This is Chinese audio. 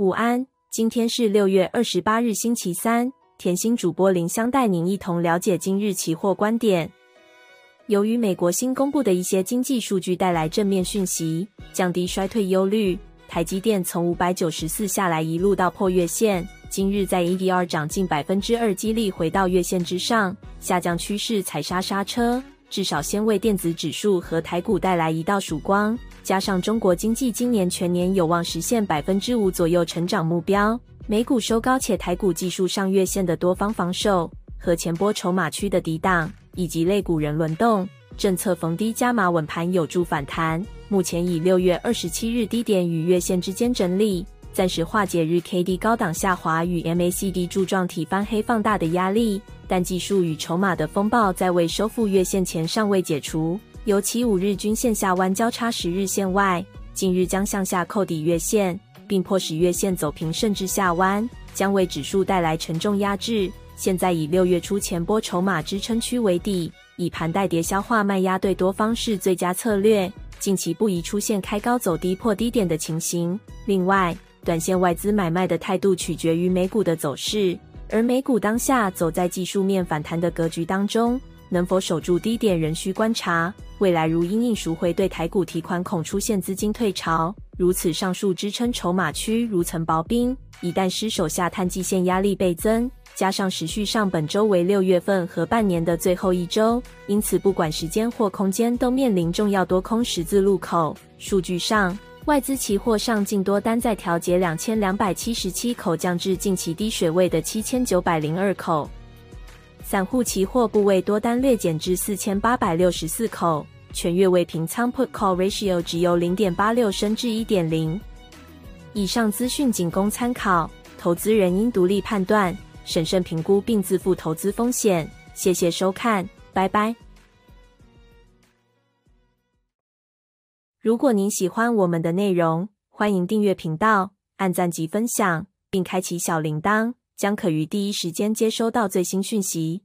午安，今天是六月二十八日，星期三。甜心主播林香带您一同了解今日期货观点。由于美国新公布的一些经济数据带来正面讯息，降低衰退忧虑，台积电从五百九十四下来一路到破月线，今日在 E D R 涨近百分之二，激励回到月线之上，下降趋势踩刹刹车，至少先为电子指数和台股带来一道曙光。加上中国经济今年全年有望实现百分之五左右成长目标，美股收高且台股技术上月线的多方防守和前波筹码区的抵挡，以及类股人轮动，政策逢低加码稳盘有助反弹。目前以六月二十七日低点与月线之间整理，暂时化解日 K D 高档下滑与 M A C D 柱状体翻黑放大的压力，但技术与筹码的风暴在未收复月线前尚未解除。尤其五日均线下弯交叉十日线外，近日将向下扣抵月线，并迫使月线走平甚至下弯，将为指数带来沉重压制。现在以六月初前波筹码支撑区为底，以盘带跌消化卖压对多方是最佳策略。近期不宜出现开高走低破低点的情形。另外，短线外资买卖的态度取决于美股的走势，而美股当下走在技术面反弹的格局当中。能否守住低点仍需观察。未来如因应赎回对台股提款恐出现资金退潮，如此上述支撑筹码区如层薄冰，一旦失守下探季线压力倍增。加上时序上本周为六月份和半年的最后一周，因此不管时间或空间都面临重要多空十字路口。数据上，外资期货上净多单再调节两千两百七十七口，降至近期低水位的七千九百零二口。散户期货部位多单略减至四千八百六十四口，全月未平仓 Put Call Ratio 值由零点八六升至一点零。以上资讯仅供参考，投资人应独立判断、审慎评估并自负投资风险。谢谢收看，拜拜。如果您喜欢我们的内容，欢迎订阅频道、按赞及分享，并开启小铃铛。将可于第一时间接收到最新讯息。